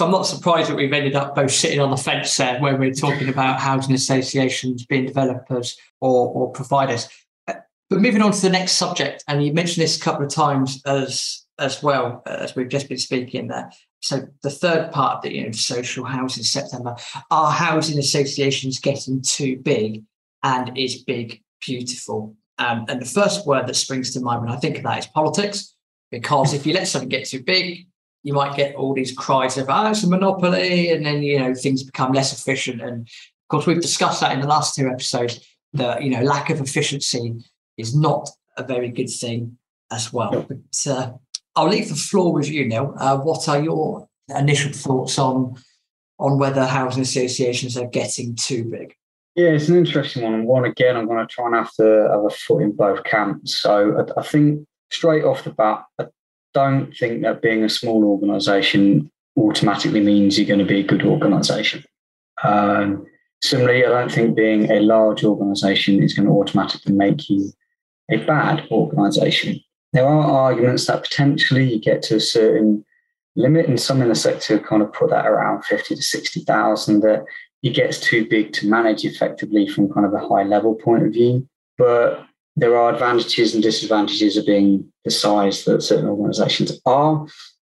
So I'm not surprised that we've ended up both sitting on the fence there when we're talking about housing associations being developers or, or providers. Uh, but moving on to the next subject, and you mentioned this a couple of times as as well as we've just been speaking there. So the third part of the you know, social housing September, are housing associations getting too big and is big beautiful? Um, and the first word that springs to mind when I think of that is politics, because if you let something get too big, you might get all these cries of oh, it's a monopoly, and then you know things become less efficient. And of course, we've discussed that in the last two episodes. That you know lack of efficiency is not a very good thing as well. But uh, I'll leave the floor with you, Neil. Uh, what are your initial thoughts on on whether housing associations are getting too big? Yeah, it's an interesting one. And one again, I'm going to try and have to have a foot in both camps. So I, I think straight off the bat, I don't think that being a small organisation automatically means you're going to be a good organisation. Um, similarly, I don't think being a large organisation is going to automatically make you a bad organisation. There are arguments that potentially you get to a certain limit, and some in the sector kind of put that around 50 to 60,000, that it gets too big to manage effectively from kind of a high level point of view. But there are advantages and disadvantages of being the size that certain organizations are.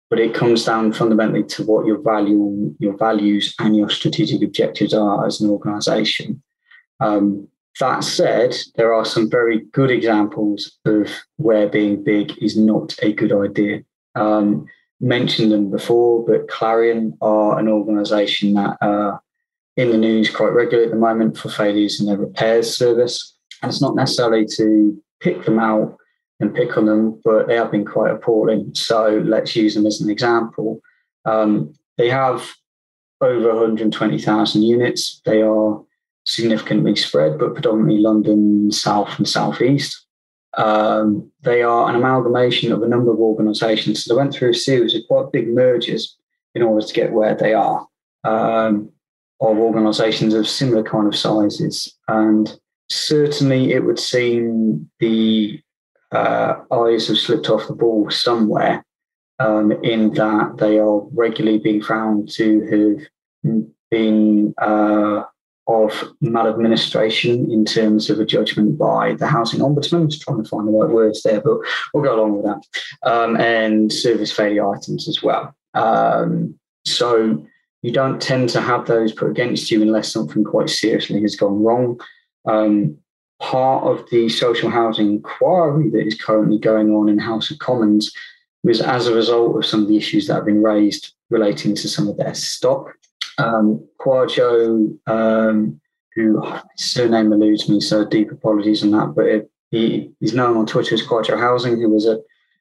But it comes down fundamentally to what your value, your values, and your strategic objectives are as an organization. Um, that said, there are some very good examples of where being big is not a good idea. Um, mentioned them before, but Clarion are an organisation that are in the news quite regularly at the moment for failures in their repairs service. And it's not necessarily to pick them out and pick on them, but they have been quite appalling. So let's use them as an example. Um, they have over 120,000 units. They are significantly spread, but predominantly London, South, and Southeast. Um, they are an amalgamation of a number of organisations. So they went through a series of quite big mergers in order to get where they are um, of organisations of similar kind of sizes. And certainly it would seem the uh, eyes have slipped off the ball somewhere um, in that they are regularly being found to have been uh, of maladministration in terms of a judgment by the housing ombudsman. Just trying to find the right words there, but we'll go along with that. Um, and service failure items as well. Um, so you don't tend to have those put against you unless something quite seriously has gone wrong. Um, part of the social housing inquiry that is currently going on in House of Commons was as a result of some of the issues that have been raised relating to some of their stock um, Kwajo, um, who his surname eludes me, so deep apologies on that. But it, he, he's known on Twitter as Kwajo Housing, who was a,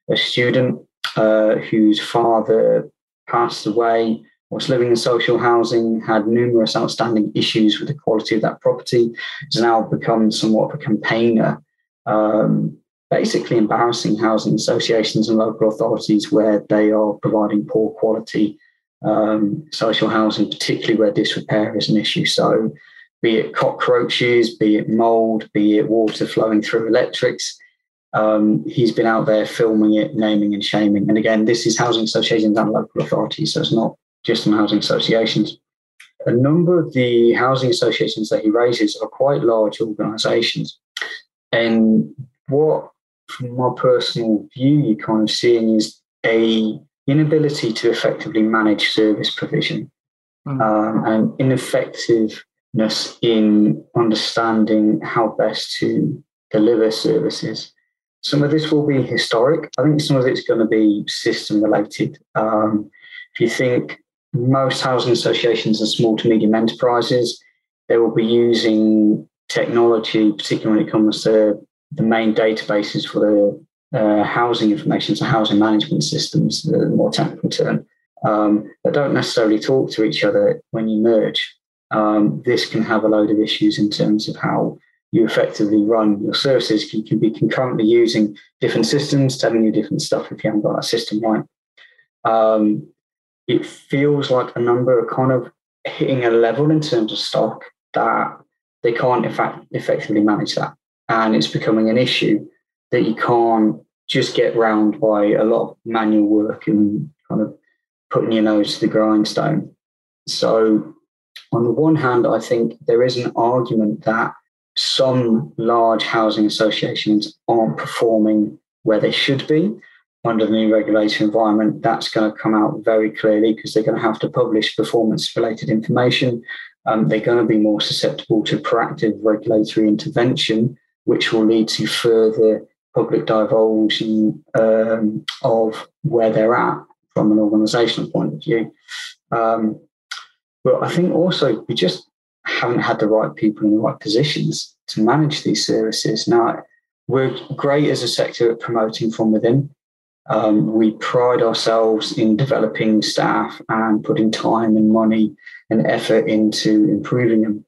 a student uh, whose father passed away, was living in social housing, had numerous outstanding issues with the quality of that property, has now become somewhat of a campaigner. Um, basically embarrassing housing associations and local authorities where they are providing poor quality um, social housing, particularly where disrepair is an issue. So, be it cockroaches, be it mold, be it water flowing through electrics, um, he's been out there filming it, naming and shaming. And again, this is housing associations and local authorities, so it's not just on housing associations. A number of the housing associations that he raises are quite large organisations. And what, from my personal view, you're kind of seeing is a inability to effectively manage service provision mm. um, and ineffectiveness in understanding how best to deliver services. Some of this will be historic. I think some of it's going to be system related. Um, if you think most housing associations are small to medium enterprises, they will be using technology, particularly when it comes to the main databases for the uh, housing information, so housing management systems, the more technical term, um, that don't necessarily talk to each other when you merge. Um, this can have a load of issues in terms of how you effectively run your services. You can be concurrently using different systems, telling you different stuff if you haven't got that system right. Um, it feels like a number are kind of hitting a level in terms of stock that they can't in fact effectively manage that. And it's becoming an issue that you can't just get round by a lot of manual work and kind of putting your nose to the grindstone. So, on the one hand, I think there is an argument that some large housing associations aren't performing where they should be under the new regulatory environment. That's going to come out very clearly because they're going to have to publish performance related information. Um, they're going to be more susceptible to proactive regulatory intervention, which will lead to further public divulging um, of where they're at from an organisational point of view. Um, but I think also we just haven't had the right people in the right positions to manage these services. Now, we're great as a sector at promoting from within. Um, we pride ourselves in developing staff and putting time and money and effort into improving them.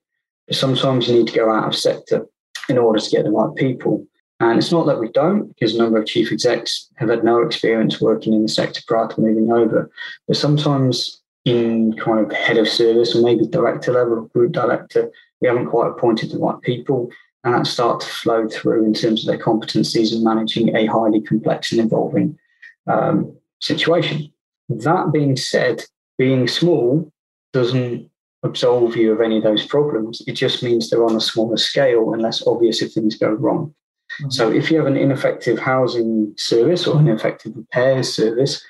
But sometimes you need to go out of sector in order to get the right people. And it's not that we don't, because a number of chief execs have had no experience working in the sector prior to moving over. But sometimes in kind of head of service or maybe director level or group director, we haven't quite appointed the right people. And that starts to flow through in terms of their competencies in managing a highly complex and evolving um, situation. That being said, being small doesn't absolve you of any of those problems. It just means they're on a smaller scale and less obvious if things go wrong. Mm-hmm. So if you have an ineffective housing service or an ineffective repairs service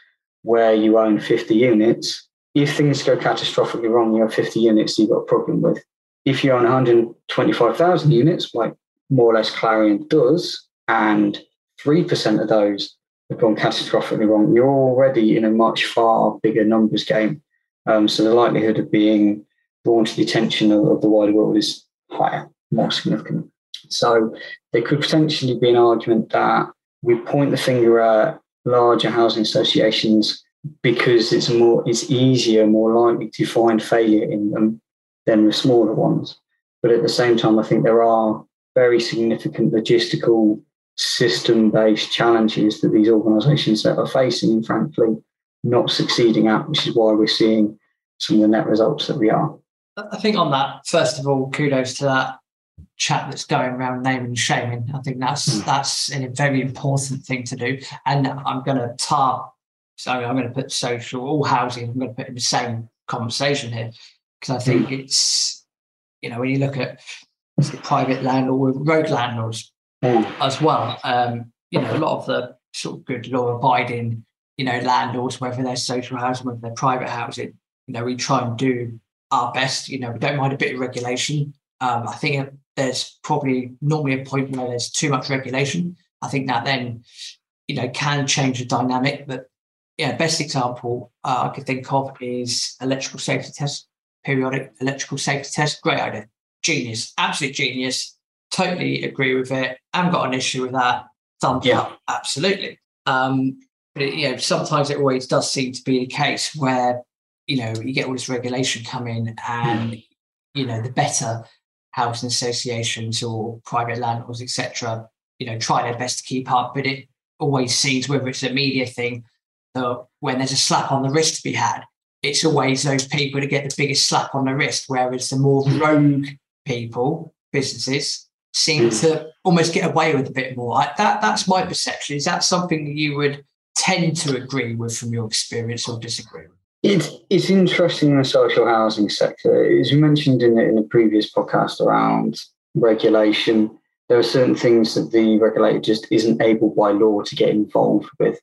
where you own 50 units, if things go catastrophically wrong, you have 50 units you've got a problem with. If you own 125,000 units, like more or less Clarion does, and 3% of those have gone catastrophically wrong, you're already in a much far bigger numbers game. Um, so the likelihood of being drawn to the attention of, of the wider world is higher, more significant. So there could potentially be an argument that we point the finger at larger housing associations because it's more it's easier, more likely to find failure in them than the smaller ones. But at the same time, I think there are very significant logistical system-based challenges that these organisations that are facing, and frankly, not succeeding at, which is why we're seeing some of the net results that we are. I think on that, first of all, kudos to that chat that's going around naming and shaming. I think that's mm. that's a very important thing to do. And I'm going to tar, sorry, I'm going to put social, all housing, I'm going to put in the same conversation here because I think mm. it's, you know, when you look at private landlord, road landlords. As well, um, you know, a lot of the sort of good law abiding, you know, landlords, whether they're social housing, whether they're private housing, you know, we try and do our best. You know, we don't mind a bit of regulation. Um, I think there's probably normally a point where there's too much regulation. I think that then, you know, can change the dynamic. But yeah, best example uh, I could think of is electrical safety test, periodic electrical safety test. Great idea, genius, absolute genius. Totally agree with it. I haven't got an issue with that. Thumbs yeah. up, absolutely. Um, but it, you know, sometimes it always does seem to be the case where you know you get all this regulation coming, and you know the better housing associations or private landlords, etc., you know, try their best to keep up. But it always seems, whether it's a media thing, that when there's a slap on the wrist to be had, it's always those people that get the biggest slap on the wrist, whereas the more hmm. rogue people, businesses, seem mm. to almost get away with a bit more. That that's my perception. Is that something that you would tend to agree with from your experience or disagree with? It's, it's interesting in the social housing sector. As you mentioned in the, in the previous podcast around regulation, there are certain things that the regulator just isn't able by law to get involved with,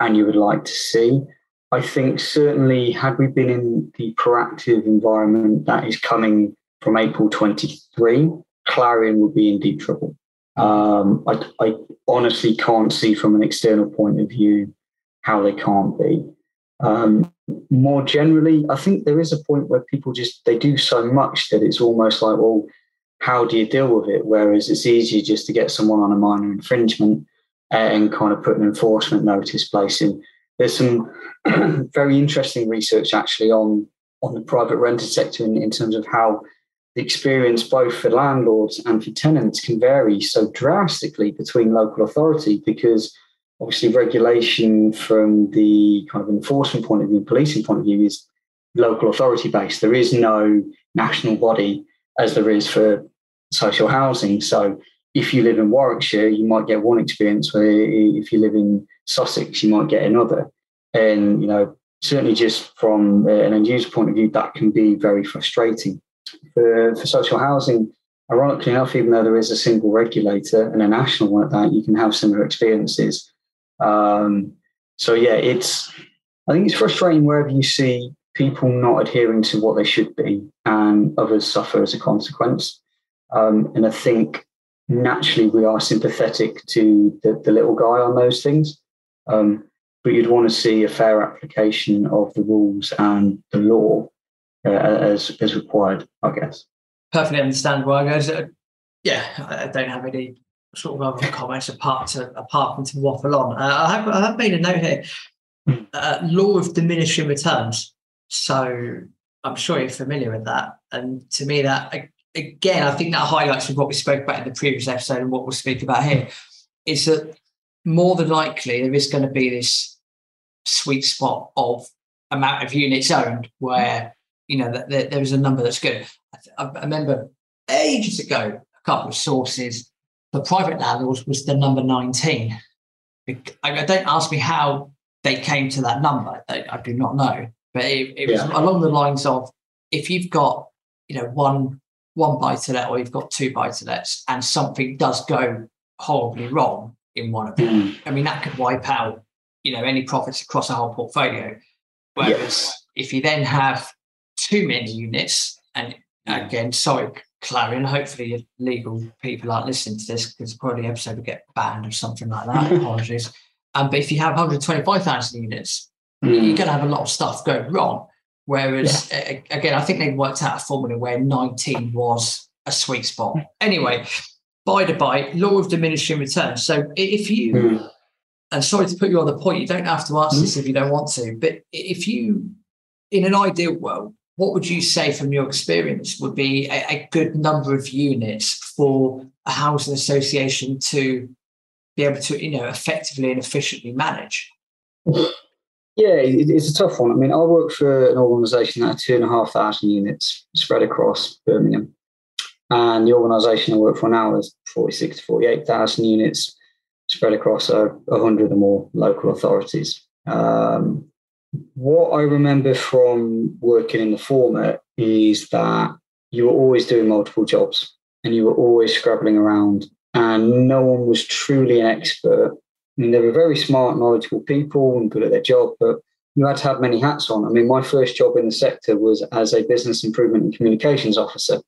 and you would like to see. I think certainly, had we been in the proactive environment that is coming from April 23, Clarion would be in deep trouble. Um, I, I honestly can't see from an external point of view how they can't be. Um, more generally, I think there is a point where people just they do so much that it's almost like, well, how do you deal with it? Whereas it's easier just to get someone on a minor infringement and kind of put an enforcement notice placing. There's some very interesting research actually on on the private rented sector in, in terms of how the experience both for landlords and for tenants can vary so drastically between local authority because obviously regulation from the kind of enforcement point of view, policing point of view, is local authority based. There is no national body as there is for social housing. So if you live in Warwickshire, you might get one experience where if you live in Sussex, you might get another. And, you know, certainly just from an end user point of view, that can be very frustrating. For, for social housing, ironically enough, even though there is a single regulator and a national one at that, you can have similar experiences. Um, so yeah, it's I think it's frustrating wherever you see people not adhering to what they should be, and others suffer as a consequence. Um, and I think naturally we are sympathetic to the, the little guy on those things. Um, but you'd want to see a fair application of the rules and the law as as required, I guess. Perfectly understandable. I guess, uh, yeah, I don't have any sort of other comments apart to apart from to waffle on. Uh, I have I have made a note here. Uh, law of diminishing returns. So I'm sure you're familiar with that. And to me, that again, I think that highlights what we spoke about in the previous episode and what we'll speak about here. Is that more than likely there is going to be this sweet spot of amount of units owned where you know that there, there is a number that's good. I, I, remember ages ago a couple of sources for private landlords was the number 19. I, I don't ask me how they came to that number. I, I do not know, but it, it was yeah. along the lines of if you've got you know one one buy to let or you've got two buy to lets and something does go horribly wrong in one of them, mm. I mean that could wipe out you know any profits across a whole portfolio. Whereas yes. if you then have too many units, and again, sorry, Clarion, hopefully legal people aren't listening to this because probably the episode will get banned or something like that. Apologies. Um, but if you have 125,000 units, mm. you're going to have a lot of stuff go wrong. Whereas, yeah. again, I think they worked out a formula where 19 was a sweet spot. Anyway, by the by, law of diminishing returns. So if you mm and sorry to put you on the point, you don't have to answer this if you don't want to, but if you, in an ideal world, what would you say from your experience would be a, a good number of units for a housing association to be able to, you know, effectively and efficiently manage? Yeah, it's a tough one. I mean, I work for an organisation that has two and a half thousand units spread across Birmingham. And the organisation I work for now is 46 to 48,000 units spread across a hundred or more local authorities. Um, what I remember from working in the former is that you were always doing multiple jobs and you were always scrabbling around, and no one was truly an expert. I mean, they were very smart, knowledgeable people and good at their job, but you had to have many hats on. I mean, my first job in the sector was as a business improvement and communications officer.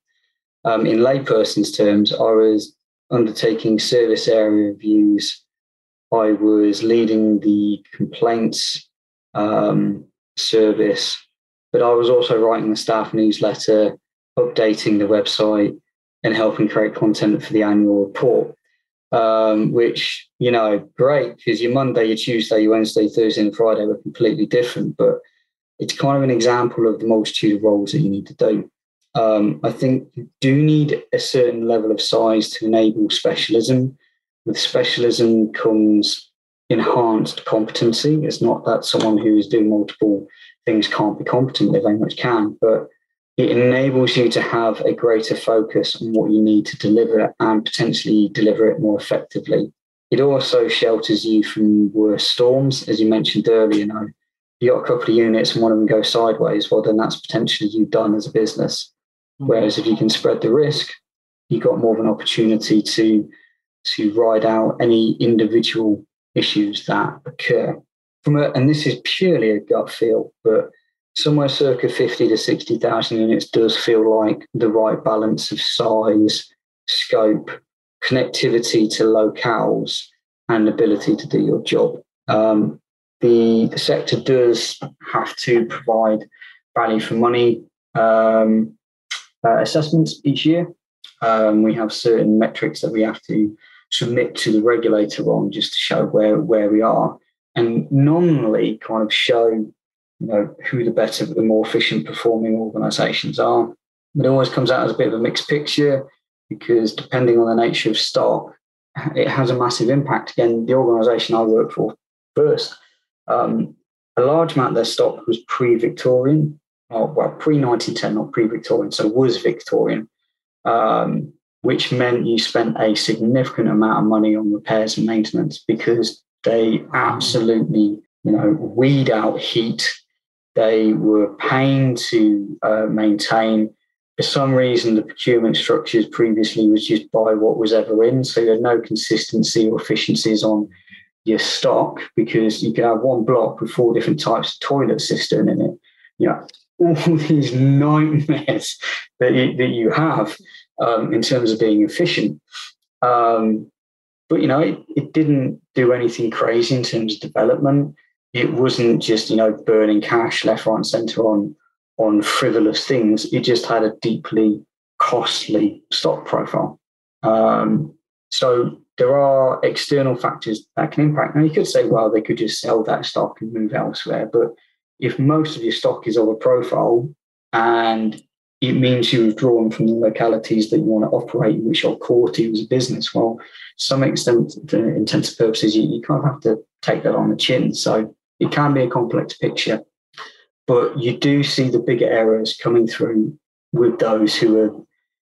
Um, in layperson's terms, I was undertaking service area reviews. I was leading the complaints um, service, but I was also writing the staff newsletter, updating the website, and helping create content for the annual report. Um, which you know, great because your Monday, your Tuesday, your Wednesday, Thursday, and Friday were completely different. But it's kind of an example of the multitude of roles that you need to do. Um, I think you do need a certain level of size to enable specialism. With specialism comes enhanced competency. It's not that someone who is doing multiple things can't be competent, they very much can, but it enables you to have a greater focus on what you need to deliver and potentially deliver it more effectively. It also shelters you from worse storms, as you mentioned earlier. You know, you got a couple of units and one of them goes sideways, well, then that's potentially you done as a business. Mm-hmm. Whereas if you can spread the risk, you've got more of an opportunity to to ride out any individual issues that occur. From a, and this is purely a gut feel, but somewhere circa 50 to 60,000 units does feel like the right balance of size, scope, connectivity to locales, and ability to do your job. Um, the, the, sector does have to provide value for money um, uh, assessments each year. Um, we have certain metrics that we have to submit to the regulator on just to show where, where we are. And nominally kind of show you know who the better the more efficient performing organizations are. But it always comes out as a bit of a mixed picture because depending on the nature of stock it has a massive impact. Again the organization i work for first um, a large amount of their stock was pre-victorian or well pre-1910 not pre-victorian so was victorian. Um, which meant you spent a significant amount of money on repairs and maintenance because they absolutely, you know, weed out heat They were paying to uh, maintain. For some reason, the procurement structures previously was just buy what was ever in, so you had no consistency or efficiencies on your stock because you could have one block with four different types of toilet cistern in it. You know, all these nightmares that you, that you have um, in terms of being efficient. Um, but you know, it, it didn't do anything crazy in terms of development. It wasn't just you know burning cash left, right, and centre on on frivolous things. It just had a deeply costly stock profile. Um, so there are external factors that can impact. Now you could say, well, they could just sell that stock and move elsewhere, but if most of your stock is of a profile and it means you're withdrawn from the localities that you want to operate, in, which are core to you as a business. Well, to some extent, to intents purposes, you, you kind of have to take that on the chin. So it can be a complex picture, but you do see the bigger errors coming through with those who are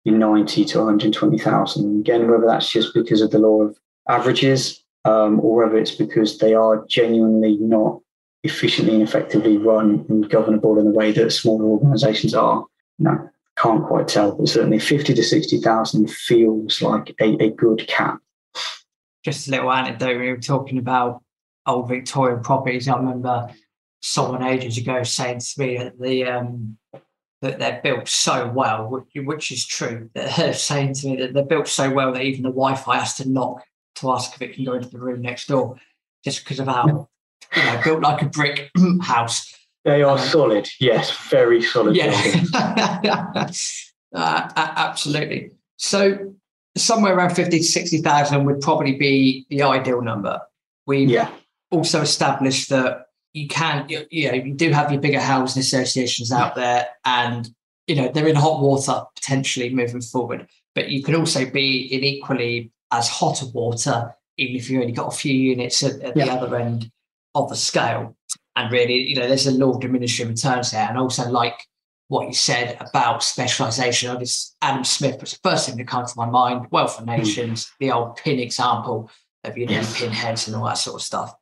in 90 to 120,000. Again, whether that's just because of the law of averages um, or whether it's because they are genuinely not efficiently and effectively run and governable in the way that smaller organizations are. No, can't quite tell, but certainly 50 to 60,000 feels like a, a good cap. Just a little anecdote, we were talking about old Victorian properties. I remember someone ages ago saying to me that the um, that they're built so well, which, which is true. They're saying to me that they're built so well that even the Wi-Fi has to knock to ask if it can go into the room next door, just because of how you know, built like a brick house. They are um, solid, yes, very solid. Yeah, uh, absolutely. So somewhere around fifty to sixty thousand would probably be the ideal number. We yeah. also established that you can, you, you know, you do have your bigger housing associations out there, and you know they're in hot water potentially moving forward. But you could also be in equally as hot water, even if you've only got a few units at, at yeah. the other end of the scale. And really, you know, there's a law of diminishing returns there. And also like what you said about specialization. I just Adam Smith was the first thing that comes to my mind. Wealth of hmm. Nations, mm. the old pin example of you know yes. pinheads and all that sort of stuff.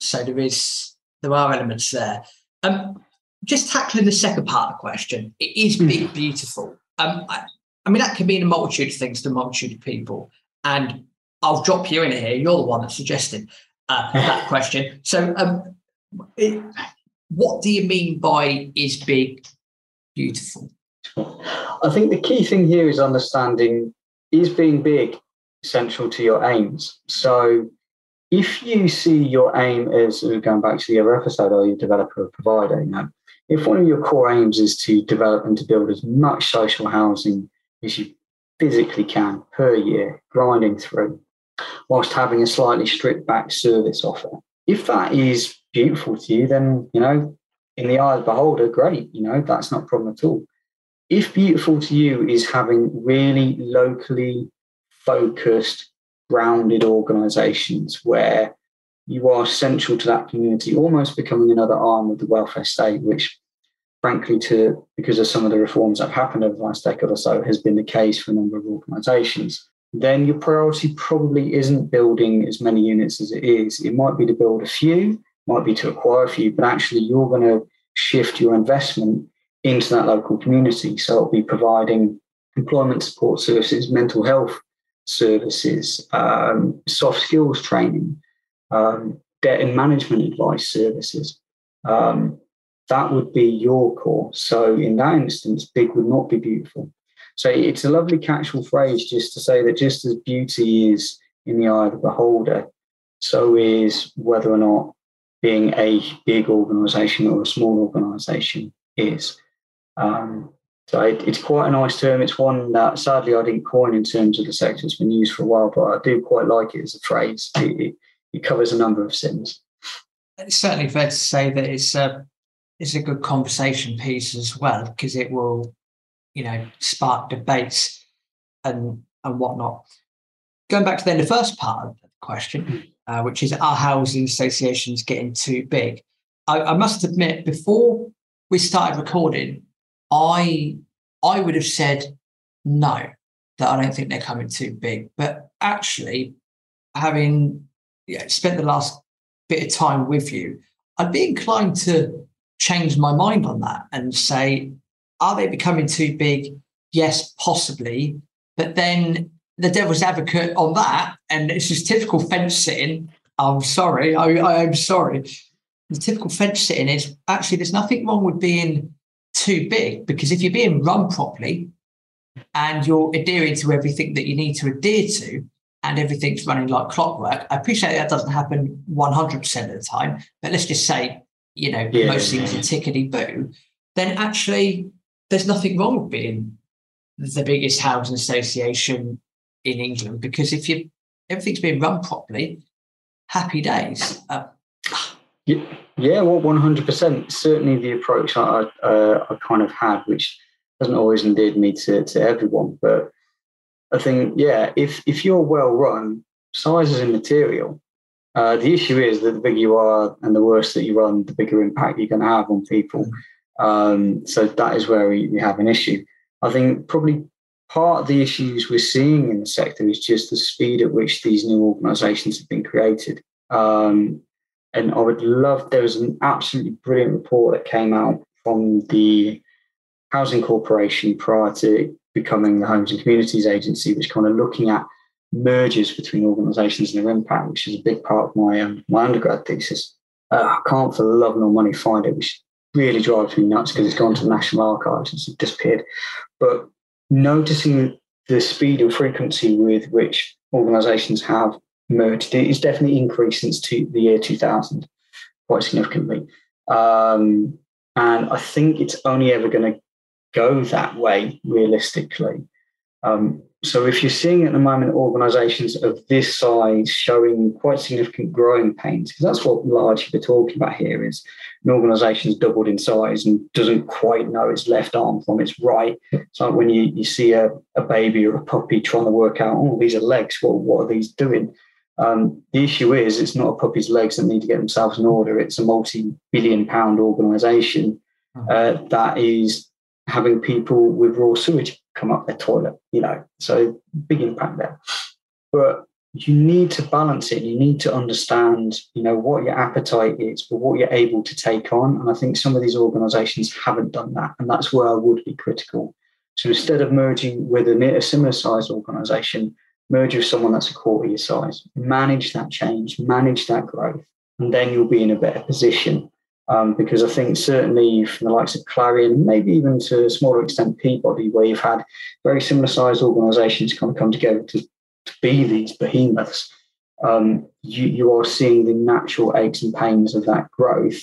So there is there are elements there. Um, just tackling the second part of the question, it is hmm. big, beautiful. Um, I, I mean, that can mean a multitude of things to a multitude of people. And I'll drop you in here. You're the one that suggested uh, that question. So, um, it, what do you mean by is big beautiful? I think the key thing here is understanding is being big central to your aims. So, if you see your aim as going back to the other episode, are you developer or provider? You know, if one of your core aims is to develop and to build as much social housing as you physically can per year, grinding through, whilst having a slightly stripped back service offer. If that is beautiful to you, then, you know, in the eye of the beholder, great, you know, that's not a problem at all. If beautiful to you is having really locally focused, grounded organizations where you are central to that community, almost becoming another arm of the welfare state, which frankly, to because of some of the reforms that have happened over the last decade or so, has been the case for a number of organizations then your priority probably isn't building as many units as it is. It might be to build a few, might be to acquire a few, but actually you're going to shift your investment into that local community. So it'll be providing employment support services, mental health services, um, soft skills training, um, debt and management advice services. Um, that would be your core. So in that instance, big would not be beautiful. So it's a lovely catch-all phrase just to say that just as beauty is in the eye of the beholder, so is whether or not being a big organization or a small organization is. Um, so it, it's quite a nice term. It's one that sadly I didn't coin in terms of the sector. It's been used for a while, but I do quite like it as a phrase. It, it, it covers a number of sins. It's certainly fair to say that it's a it's a good conversation piece as well because it will you know, spark debates and and whatnot. Going back to then the first part of the question, uh, which is are housing associations getting too big? I, I must admit, before we started recording, I I would have said no, that I don't think they're coming too big. But actually, having yeah, spent the last bit of time with you, I'd be inclined to change my mind on that and say, are they becoming too big? Yes, possibly. But then the devil's advocate on that, and it's just typical fence sitting. I'm sorry, I, I'm sorry. The typical fence sitting is actually there's nothing wrong with being too big because if you're being run properly and you're adhering to everything that you need to adhere to, and everything's running like clockwork. I appreciate that doesn't happen 100% of the time, but let's just say, you know, yeah, most things are tickety boo. Then actually, there's nothing wrong with being the biggest housing association in England because if you everything's being run properly, happy days. Uh, yeah, well, one hundred percent. Certainly, the approach I uh, I kind of had, which doesn't always endeared me to to everyone, but I think yeah, if if you're well run, size is immaterial. Uh, the issue is that the bigger you are and the worse that you run, the bigger impact you're going to have on people. Um, so that is where we, we have an issue. I think probably part of the issues we're seeing in the sector is just the speed at which these new organisations have been created. Um, and I would love, there was an absolutely brilliant report that came out from the Housing Corporation prior to becoming the Homes and Communities Agency, which kind of looking at mergers between organisations and their impact, which is a big part of my um, my undergrad thesis. Uh, I can't for the love nor money find it, which really drives me nuts because it's gone to the National Archives it's disappeared. But noticing the speed and frequency with which organisations have merged is definitely increased since the year 2000 quite significantly. Um, and I think it's only ever going to go that way realistically. Um, so if you're seeing at the moment organisations of this size showing quite significant growing pains, because that's what largely we're talking about here is an organisation's doubled in size and doesn't quite know its left arm from its right. It's like when you, you see a, a baby or a puppy trying to work out, oh, these are legs. Well, what are these doing? Um, the issue is it's not a puppy's legs that need to get themselves in order. It's a multi-billion pound organisation hmm. uh, that is having people with raw sewage come up their toilet, you know, so big impact there. But you need to balance it. You need to understand, you know, what your appetite is, but what you're able to take on. And I think some of these organizations haven't done that. And that's where I would be critical. So instead of merging with a, a similar size organization, merge with someone that's a quarter your size, manage that change, manage that growth, and then you'll be in a better position um, because I think certainly from the likes of Clarion, maybe even to a smaller extent Peabody, where you've had very similar sized organisations kind of come together to, to be these behemoths, um, you, you are seeing the natural aches and pains of that growth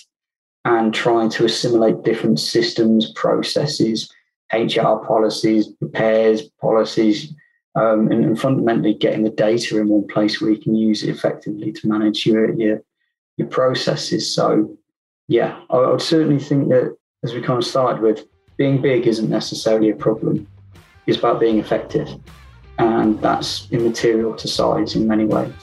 and trying to assimilate different systems, processes, HR policies, repairs policies, um, and, and, fundamentally getting the data in one place where you can use it effectively to manage your your, your processes. So yeah, I would certainly think that as we kind of started with, being big isn't necessarily a problem. It's about being effective, and that's immaterial to size in many ways.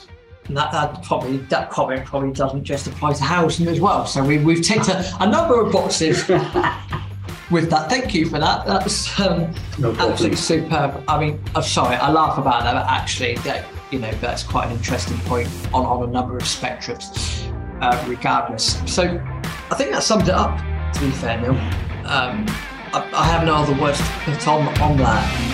And that, that probably that comment probably doesn't just apply to housing as well. So we, we've ticked a, a number of boxes with that. Thank you for that. That's um, no absolutely superb. I mean, I'm sorry, I laugh about that, but actually, that, you know, that's quite an interesting point on, on a number of spectrums, uh, regardless. So I think that sums it up, to be fair, Neil. Um, I, I, have no other words to put on, on that.